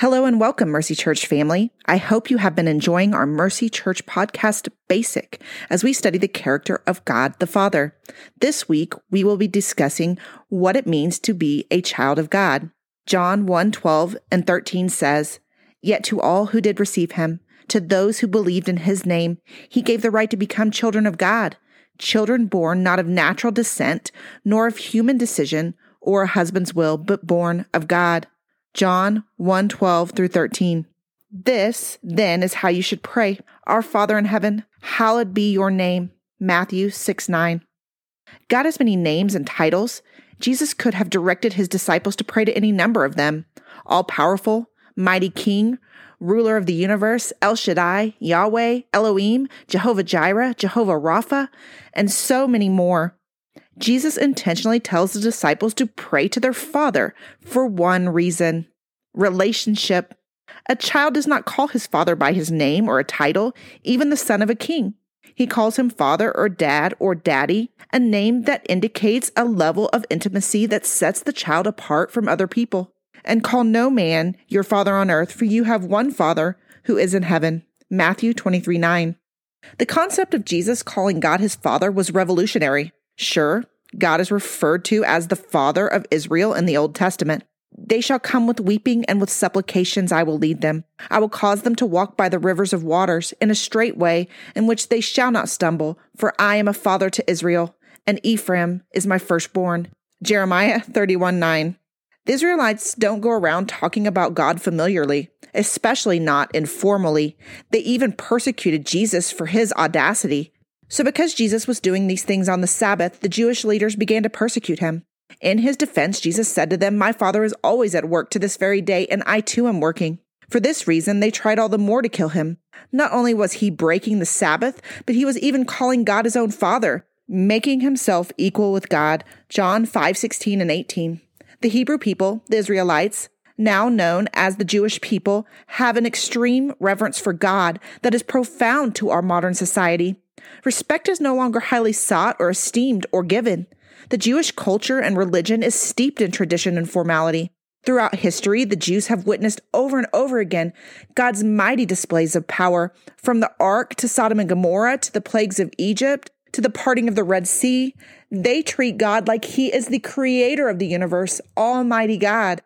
Hello and welcome, Mercy Church family. I hope you have been enjoying our Mercy Church podcast basic as we study the character of God the Father. This week, we will be discussing what it means to be a child of God. John 1 12 and 13 says, Yet to all who did receive him, to those who believed in his name, he gave the right to become children of God, children born not of natural descent, nor of human decision or a husband's will, but born of God. John 1 12 through 13. This, then, is how you should pray Our Father in heaven, hallowed be your name. Matthew 6 9. God has many names and titles. Jesus could have directed his disciples to pray to any number of them all powerful, mighty king, ruler of the universe, El Shaddai, Yahweh, Elohim, Jehovah Jireh, Jehovah Rapha, and so many more. Jesus intentionally tells the disciples to pray to their Father for one reason relationship. A child does not call his father by his name or a title, even the son of a king. He calls him father or dad or daddy, a name that indicates a level of intimacy that sets the child apart from other people. And call no man your father on earth, for you have one father who is in heaven. Matthew 23 9. The concept of Jesus calling God his father was revolutionary. Sure, God is referred to as the father of Israel in the Old Testament. They shall come with weeping and with supplications I will lead them. I will cause them to walk by the rivers of waters in a straight way in which they shall not stumble, for I am a father to Israel, and Ephraim is my firstborn. Jeremiah 31 9. The Israelites don't go around talking about God familiarly, especially not informally. They even persecuted Jesus for his audacity. So, because Jesus was doing these things on the Sabbath, the Jewish leaders began to persecute him. In his defense, Jesus said to them, My Father is always at work to this very day, and I too am working. For this reason, they tried all the more to kill him. Not only was he breaking the Sabbath, but he was even calling God his own Father, making himself equal with God. John 5 16 and 18. The Hebrew people, the Israelites, now known as the Jewish people, have an extreme reverence for God that is profound to our modern society. Respect is no longer highly sought or esteemed or given. The Jewish culture and religion is steeped in tradition and formality. Throughout history, the Jews have witnessed over and over again God's mighty displays of power, from the ark to Sodom and Gomorrah to the plagues of Egypt to the parting of the Red Sea. They treat God like he is the creator of the universe, Almighty God.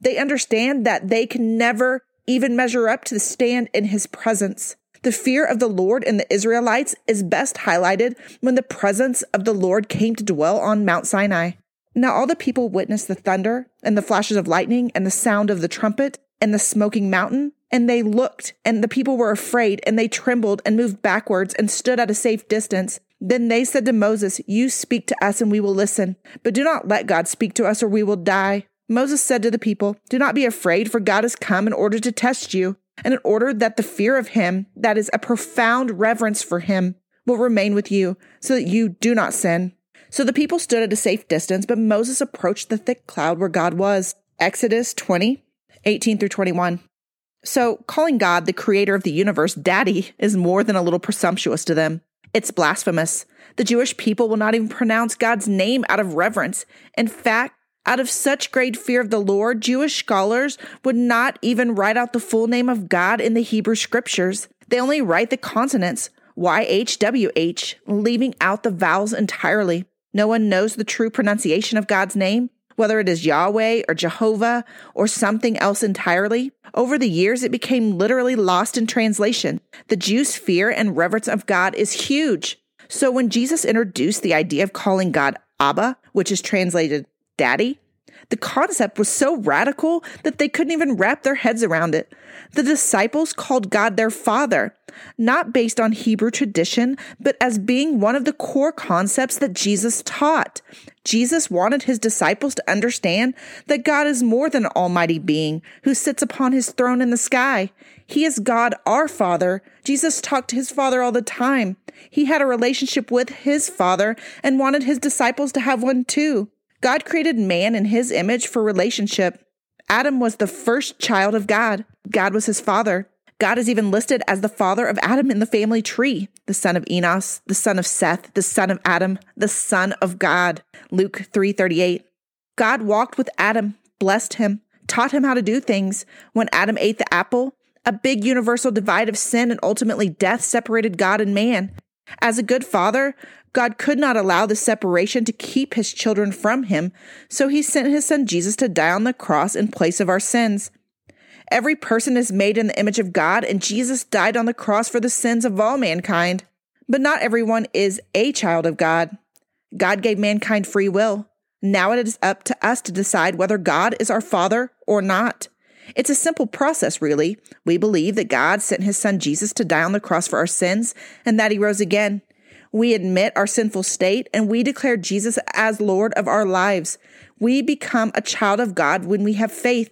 They understand that they can never even measure up to stand in his presence. The fear of the Lord in the Israelites is best highlighted when the presence of the Lord came to dwell on Mount Sinai. Now all the people witnessed the thunder and the flashes of lightning and the sound of the trumpet and the smoking mountain. And they looked, and the people were afraid, and they trembled and moved backwards and stood at a safe distance. Then they said to Moses, You speak to us, and we will listen. But do not let God speak to us, or we will die. Moses said to the people, Do not be afraid, for God has come in order to test you and in order that the fear of him, that is a profound reverence for him, will remain with you, so that you do not sin. So the people stood at a safe distance, but Moses approached the thick cloud where God was. Exodus 20, 18 through 21. So calling God the creator of the universe daddy is more than a little presumptuous to them. It's blasphemous. The Jewish people will not even pronounce God's name out of reverence. In fact, out of such great fear of the Lord, Jewish scholars would not even write out the full name of God in the Hebrew scriptures. They only write the consonants, YHWH, leaving out the vowels entirely. No one knows the true pronunciation of God's name, whether it is Yahweh or Jehovah or something else entirely. Over the years, it became literally lost in translation. The Jews' fear and reverence of God is huge. So when Jesus introduced the idea of calling God Abba, which is translated daddy? The concept was so radical that they couldn't even wrap their heads around it. The disciples called God their father, not based on Hebrew tradition, but as being one of the core concepts that Jesus taught. Jesus wanted his disciples to understand that God is more than an almighty being who sits upon his throne in the sky. He is God, our Father. Jesus talked to his Father all the time. He had a relationship with his Father and wanted his disciples to have one too. God created man in his image for relationship. Adam was the first child of God. God was his father. God is even listed as the father of Adam in the family tree, the son of Enos, the son of Seth, the son of Adam, the son of God. Luke 3:38. God walked with Adam, blessed him, taught him how to do things. When Adam ate the apple, a big universal divide of sin and ultimately death separated God and man. As a good father, God could not allow the separation to keep his children from him, so he sent his son Jesus to die on the cross in place of our sins. Every person is made in the image of God, and Jesus died on the cross for the sins of all mankind. But not everyone is a child of God. God gave mankind free will. Now it is up to us to decide whether God is our Father or not. It's a simple process, really. We believe that God sent his son Jesus to die on the cross for our sins and that he rose again. We admit our sinful state and we declare Jesus as Lord of our lives. We become a child of God when we have faith.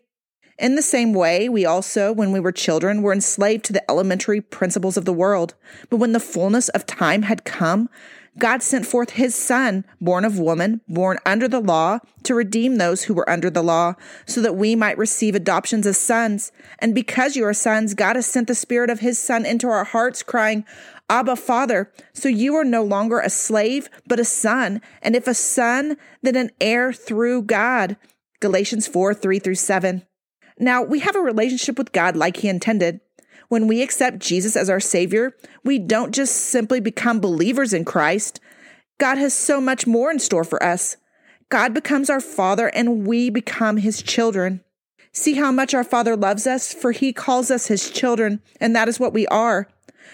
In the same way, we also, when we were children, were enslaved to the elementary principles of the world. But when the fullness of time had come, God sent forth his son, born of woman, born under the law, to redeem those who were under the law, so that we might receive adoptions as sons. And because you are sons, God has sent the spirit of his son into our hearts, crying, Abba, Father. So you are no longer a slave, but a son. And if a son, then an heir through God. Galatians 4 3 through 7. Now, we have a relationship with God like he intended. When we accept Jesus as our Savior, we don't just simply become believers in Christ. God has so much more in store for us. God becomes our Father and we become His children. See how much our Father loves us, for He calls us His children, and that is what we are.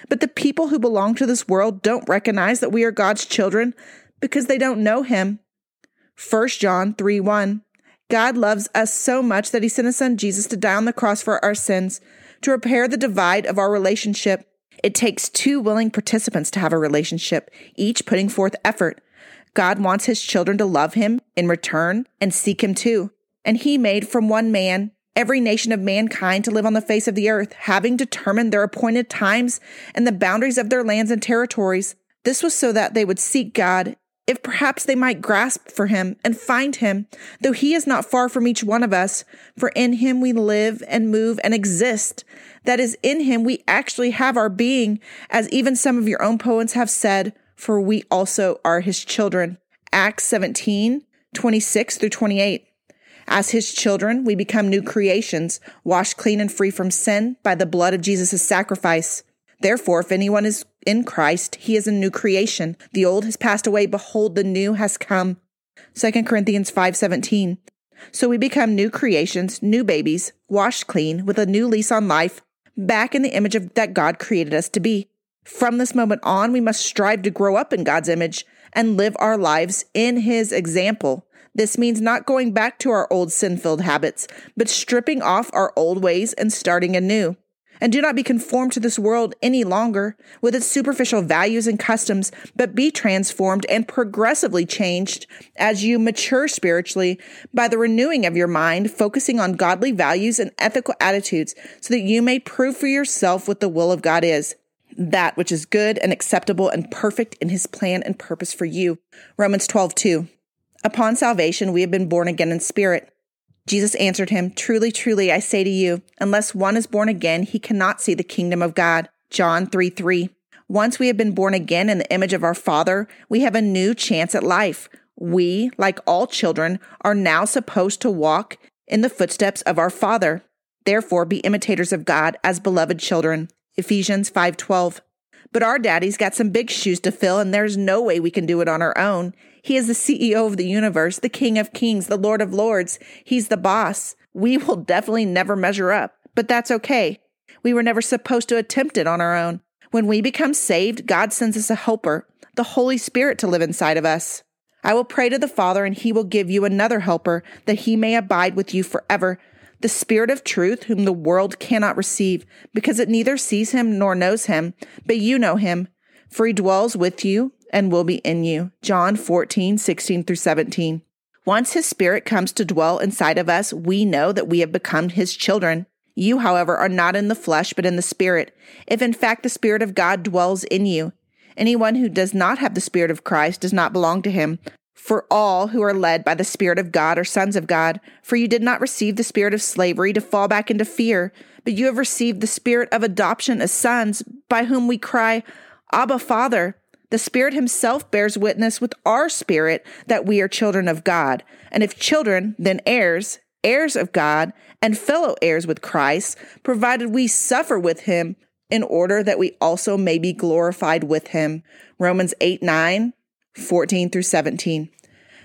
But the people who belong to this world don't recognize that we are God's children because they don't know Him. 1 John 3 1. God loves us so much that He sent His Son Jesus to die on the cross for our sins to repair the divide of our relationship. It takes two willing participants to have a relationship, each putting forth effort. God wants his children to love him in return and seek him too. And he made from one man every nation of mankind to live on the face of the earth, having determined their appointed times and the boundaries of their lands and territories. This was so that they would seek God if perhaps they might grasp for him and find him, though he is not far from each one of us, for in him we live and move and exist. That is, in him we actually have our being, as even some of your own poets have said, for we also are his children. Acts 17, 26 through 28. As his children, we become new creations, washed clean and free from sin by the blood of Jesus' sacrifice. Therefore, if anyone is in Christ, he is a new creation. The old has passed away. Behold, the new has come. 2 Corinthians 5:17. So we become new creations, new babies, washed clean with a new lease on life, back in the image of that God created us to be. From this moment on, we must strive to grow up in God's image and live our lives in his example. This means not going back to our old sin filled habits, but stripping off our old ways and starting anew. And do not be conformed to this world any longer with its superficial values and customs, but be transformed and progressively changed as you mature spiritually by the renewing of your mind, focusing on godly values and ethical attitudes, so that you may prove for yourself what the will of God is. That which is good and acceptable and perfect in his plan and purpose for you. Romans 12, 2. Upon salvation, we have been born again in spirit Jesus answered him, Truly, truly, I say to you, unless one is born again, he cannot see the kingdom of God. John 3 3. Once we have been born again in the image of our Father, we have a new chance at life. We, like all children, are now supposed to walk in the footsteps of our Father. Therefore, be imitators of God as beloved children. Ephesians 5:12. But our daddy's got some big shoes to fill, and there's no way we can do it on our own. He is the CEO of the universe, the King of Kings, the Lord of Lords. He's the boss. We will definitely never measure up, but that's okay. We were never supposed to attempt it on our own. When we become saved, God sends us a helper, the Holy Spirit, to live inside of us. I will pray to the Father, and he will give you another helper, that he may abide with you forever the Spirit of truth, whom the world cannot receive, because it neither sees him nor knows him, but you know him, for he dwells with you and will be in you. John 14, 16 through 17. Once his Spirit comes to dwell inside of us, we know that we have become his children. You, however, are not in the flesh, but in the Spirit, if in fact the Spirit of God dwells in you. Anyone who does not have the Spirit of Christ does not belong to him. For all who are led by the Spirit of God are sons of God. For you did not receive the spirit of slavery to fall back into fear, but you have received the spirit of adoption as sons, by whom we cry, Abba, Father. The Spirit Himself bears witness with our spirit that we are children of God. And if children, then heirs, heirs of God, and fellow heirs with Christ, provided we suffer with him in order that we also may be glorified with him. Romans 8 9, 14 through 17.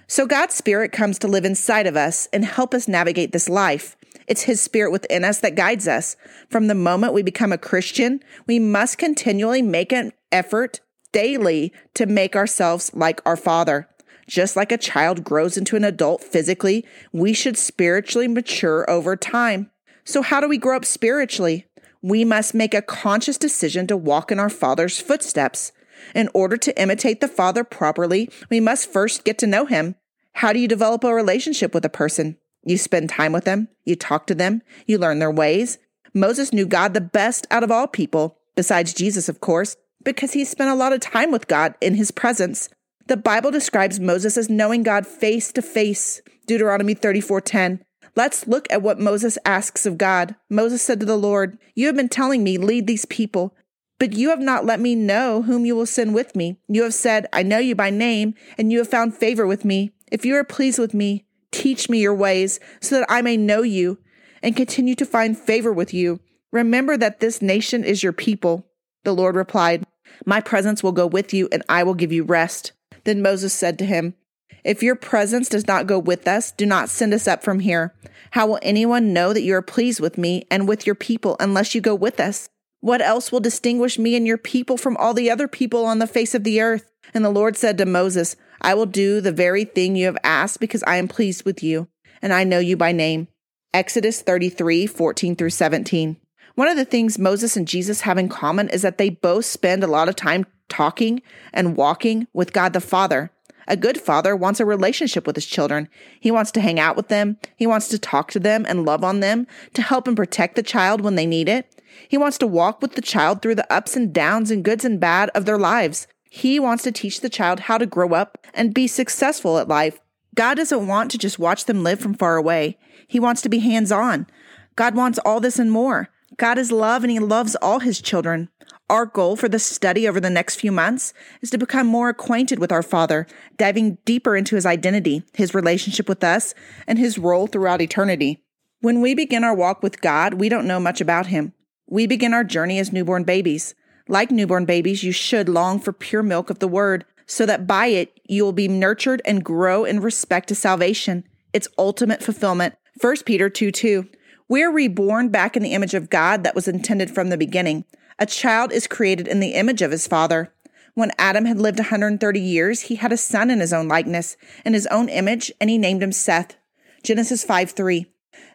So God's Spirit comes to live inside of us and help us navigate this life. It's His Spirit within us that guides us. From the moment we become a Christian, we must continually make an effort daily to make ourselves like our Father. Just like a child grows into an adult physically, we should spiritually mature over time. So, how do we grow up spiritually? We must make a conscious decision to walk in our Father's footsteps. In order to imitate the Father properly, we must first get to know Him. How do you develop a relationship with a person? You spend time with them, you talk to them, you learn their ways. Moses knew God the best out of all people, besides Jesus, of course, because he spent a lot of time with God in his presence. The Bible describes Moses as knowing God face to face. Deuteronomy 34:10. Let's look at what Moses asks of God. Moses said to the Lord, "You have been telling me, lead these people, but you have not let me know whom you will send with me. You have said, I know you by name, and you have found favor with me. If you are pleased with me, teach me your ways, so that I may know you and continue to find favor with you. Remember that this nation is your people." The Lord replied, "My presence will go with you, and I will give you rest." Then Moses said to him, If your presence does not go with us, do not send us up from here. How will anyone know that you are pleased with me and with your people unless you go with us? What else will distinguish me and your people from all the other people on the face of the earth? And the Lord said to Moses, I will do the very thing you have asked because I am pleased with you, and I know you by name. Exodus 33 14 through 17. One of the things Moses and Jesus have in common is that they both spend a lot of time talking and walking with God the Father. A good father wants a relationship with his children. He wants to hang out with them. He wants to talk to them and love on them, to help and protect the child when they need it. He wants to walk with the child through the ups and downs and goods and bad of their lives. He wants to teach the child how to grow up and be successful at life. God doesn't want to just watch them live from far away. He wants to be hands on. God wants all this and more. God is love and he loves all his children. Our goal for the study over the next few months is to become more acquainted with our Father, diving deeper into his identity, his relationship with us, and his role throughout eternity. When we begin our walk with God, we don't know much about him. We begin our journey as newborn babies. Like newborn babies, you should long for pure milk of the word, so that by it you will be nurtured and grow in respect to salvation, its ultimate fulfillment. 1 Peter 2 2. We are reborn back in the image of God that was intended from the beginning. A child is created in the image of his father. When Adam had lived 130 years, he had a son in his own likeness, in his own image, and he named him Seth. Genesis 5 3.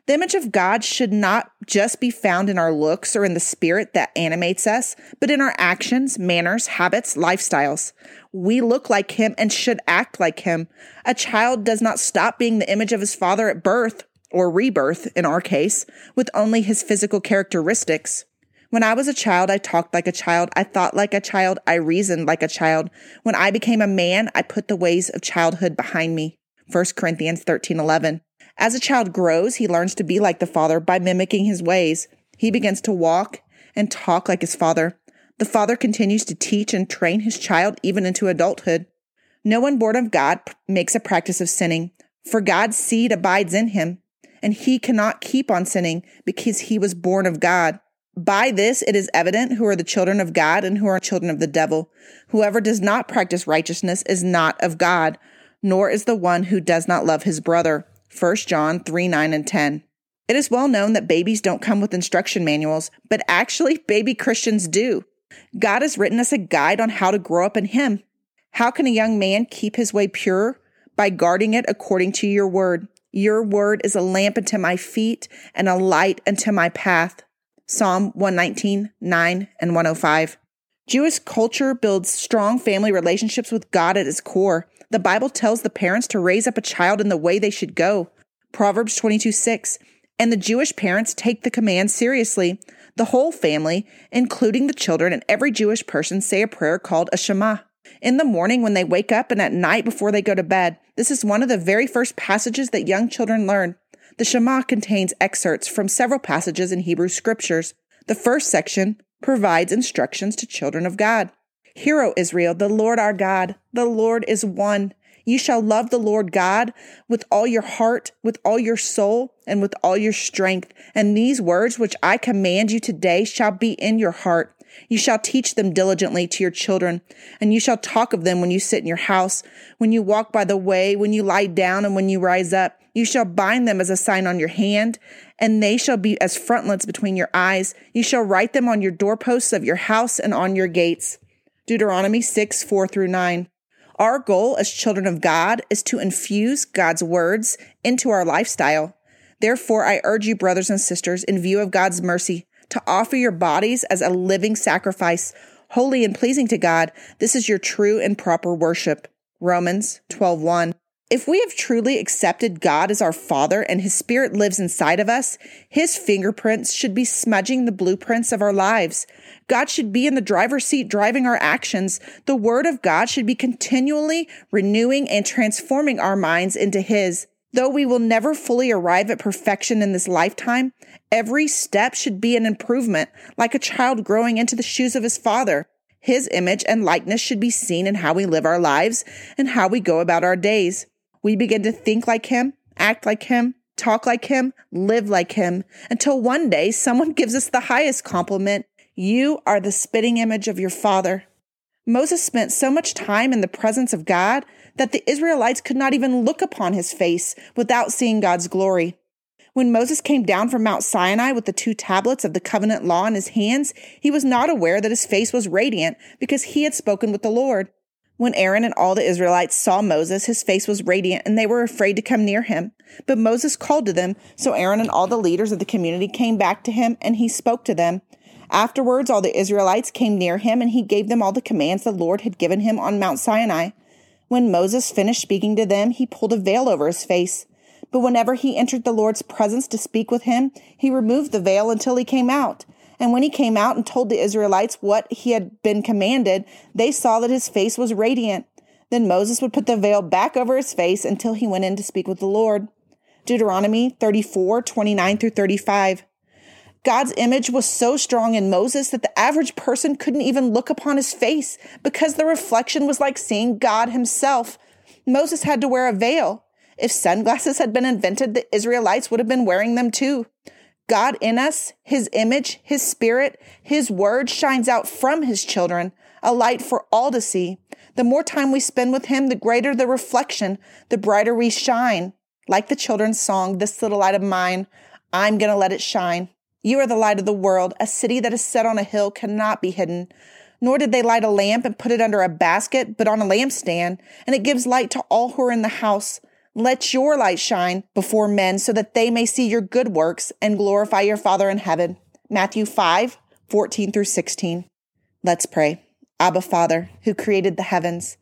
The image of God should not just be found in our looks or in the spirit that animates us, but in our actions, manners, habits, lifestyles. We look like Him and should act like Him. A child does not stop being the image of his father at birth, or rebirth in our case, with only his physical characteristics. When I was a child, I talked like a child. I thought like a child. I reasoned like a child. When I became a man, I put the ways of childhood behind me. 1 Corinthians 13 11. As a child grows, he learns to be like the father by mimicking his ways. He begins to walk and talk like his father. The father continues to teach and train his child even into adulthood. No one born of God makes a practice of sinning, for God's seed abides in him, and he cannot keep on sinning because he was born of God. By this it is evident who are the children of God and who are children of the devil. Whoever does not practice righteousness is not of God, nor is the one who does not love his brother. 1 John 3 9 and 10. It is well known that babies don't come with instruction manuals, but actually, baby Christians do. God has written us a guide on how to grow up in Him. How can a young man keep his way pure? By guarding it according to your word. Your word is a lamp unto my feet and a light unto my path. Psalm 119, 9, and 105. Jewish culture builds strong family relationships with God at its core. The Bible tells the parents to raise up a child in the way they should go. Proverbs 22, 6. And the Jewish parents take the command seriously. The whole family, including the children and every Jewish person, say a prayer called a Shema. In the morning when they wake up and at night before they go to bed. This is one of the very first passages that young children learn. The Shema contains excerpts from several passages in Hebrew scriptures. The first section provides instructions to children of God. Hear, O Israel, the Lord our God, the Lord is one. You shall love the Lord God with all your heart, with all your soul, and with all your strength. And these words which I command you today shall be in your heart. You shall teach them diligently to your children, and you shall talk of them when you sit in your house, when you walk by the way, when you lie down, and when you rise up. You shall bind them as a sign on your hand, and they shall be as frontlets between your eyes. You shall write them on your doorposts of your house and on your gates. Deuteronomy 6, 4 through 9. Our goal as children of God is to infuse God's words into our lifestyle. Therefore, I urge you, brothers and sisters, in view of God's mercy, to offer your bodies as a living sacrifice, holy and pleasing to God. This is your true and proper worship. Romans 12:1. If we have truly accepted God as our Father and His Spirit lives inside of us, His fingerprints should be smudging the blueprints of our lives. God should be in the driver's seat driving our actions. The Word of God should be continually renewing and transforming our minds into His. Though we will never fully arrive at perfection in this lifetime, every step should be an improvement, like a child growing into the shoes of his father. His image and likeness should be seen in how we live our lives and how we go about our days. We begin to think like him, act like him, talk like him, live like him, until one day someone gives us the highest compliment You are the spitting image of your father. Moses spent so much time in the presence of God that the Israelites could not even look upon his face without seeing God's glory. When Moses came down from Mount Sinai with the two tablets of the covenant law in his hands, he was not aware that his face was radiant because he had spoken with the Lord. When Aaron and all the Israelites saw Moses, his face was radiant and they were afraid to come near him. But Moses called to them, so Aaron and all the leaders of the community came back to him and he spoke to them. Afterwards, all the Israelites came near him and he gave them all the commands the Lord had given him on Mount Sinai. When Moses finished speaking to them, he pulled a veil over his face. But whenever he entered the Lord's presence to speak with him, he removed the veil until he came out. And when he came out and told the Israelites what he had been commanded, they saw that his face was radiant. Then Moses would put the veil back over his face until he went in to speak with the Lord. Deuteronomy 34, 29 through 35. God's image was so strong in Moses that the average person couldn't even look upon his face because the reflection was like seeing God himself. Moses had to wear a veil. If sunglasses had been invented, the Israelites would have been wearing them too. God in us, His image, His spirit, His word shines out from His children, a light for all to see. The more time we spend with Him, the greater the reflection, the brighter we shine. Like the children's song, This Little Light of Mine, I'm gonna let it shine. You are the light of the world. A city that is set on a hill cannot be hidden. Nor did they light a lamp and put it under a basket, but on a lampstand, and it gives light to all who are in the house. Let your light shine before men so that they may see your good works and glorify your Father in heaven. Matthew 5, 14 through 16. Let's pray. Abba Father, who created the heavens,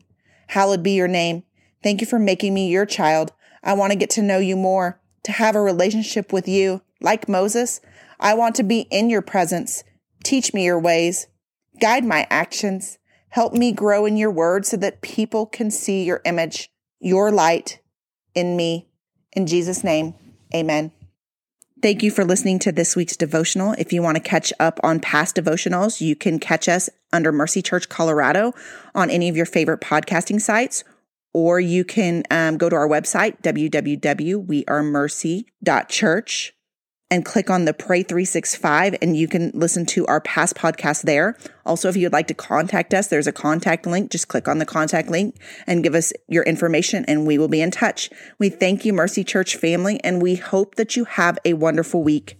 hallowed be your name. Thank you for making me your child. I want to get to know you more, to have a relationship with you. Like Moses, I want to be in your presence. Teach me your ways. Guide my actions. Help me grow in your word so that people can see your image, your light, in me. In Jesus' name, amen. Thank you for listening to this week's devotional. If you want to catch up on past devotionals, you can catch us under Mercy Church Colorado on any of your favorite podcasting sites, or you can um, go to our website, www.wearemercy.church and click on the Pray 365 and you can listen to our past podcast there. Also, if you'd like to contact us, there's a contact link. Just click on the contact link and give us your information and we will be in touch. We thank you, Mercy Church family, and we hope that you have a wonderful week.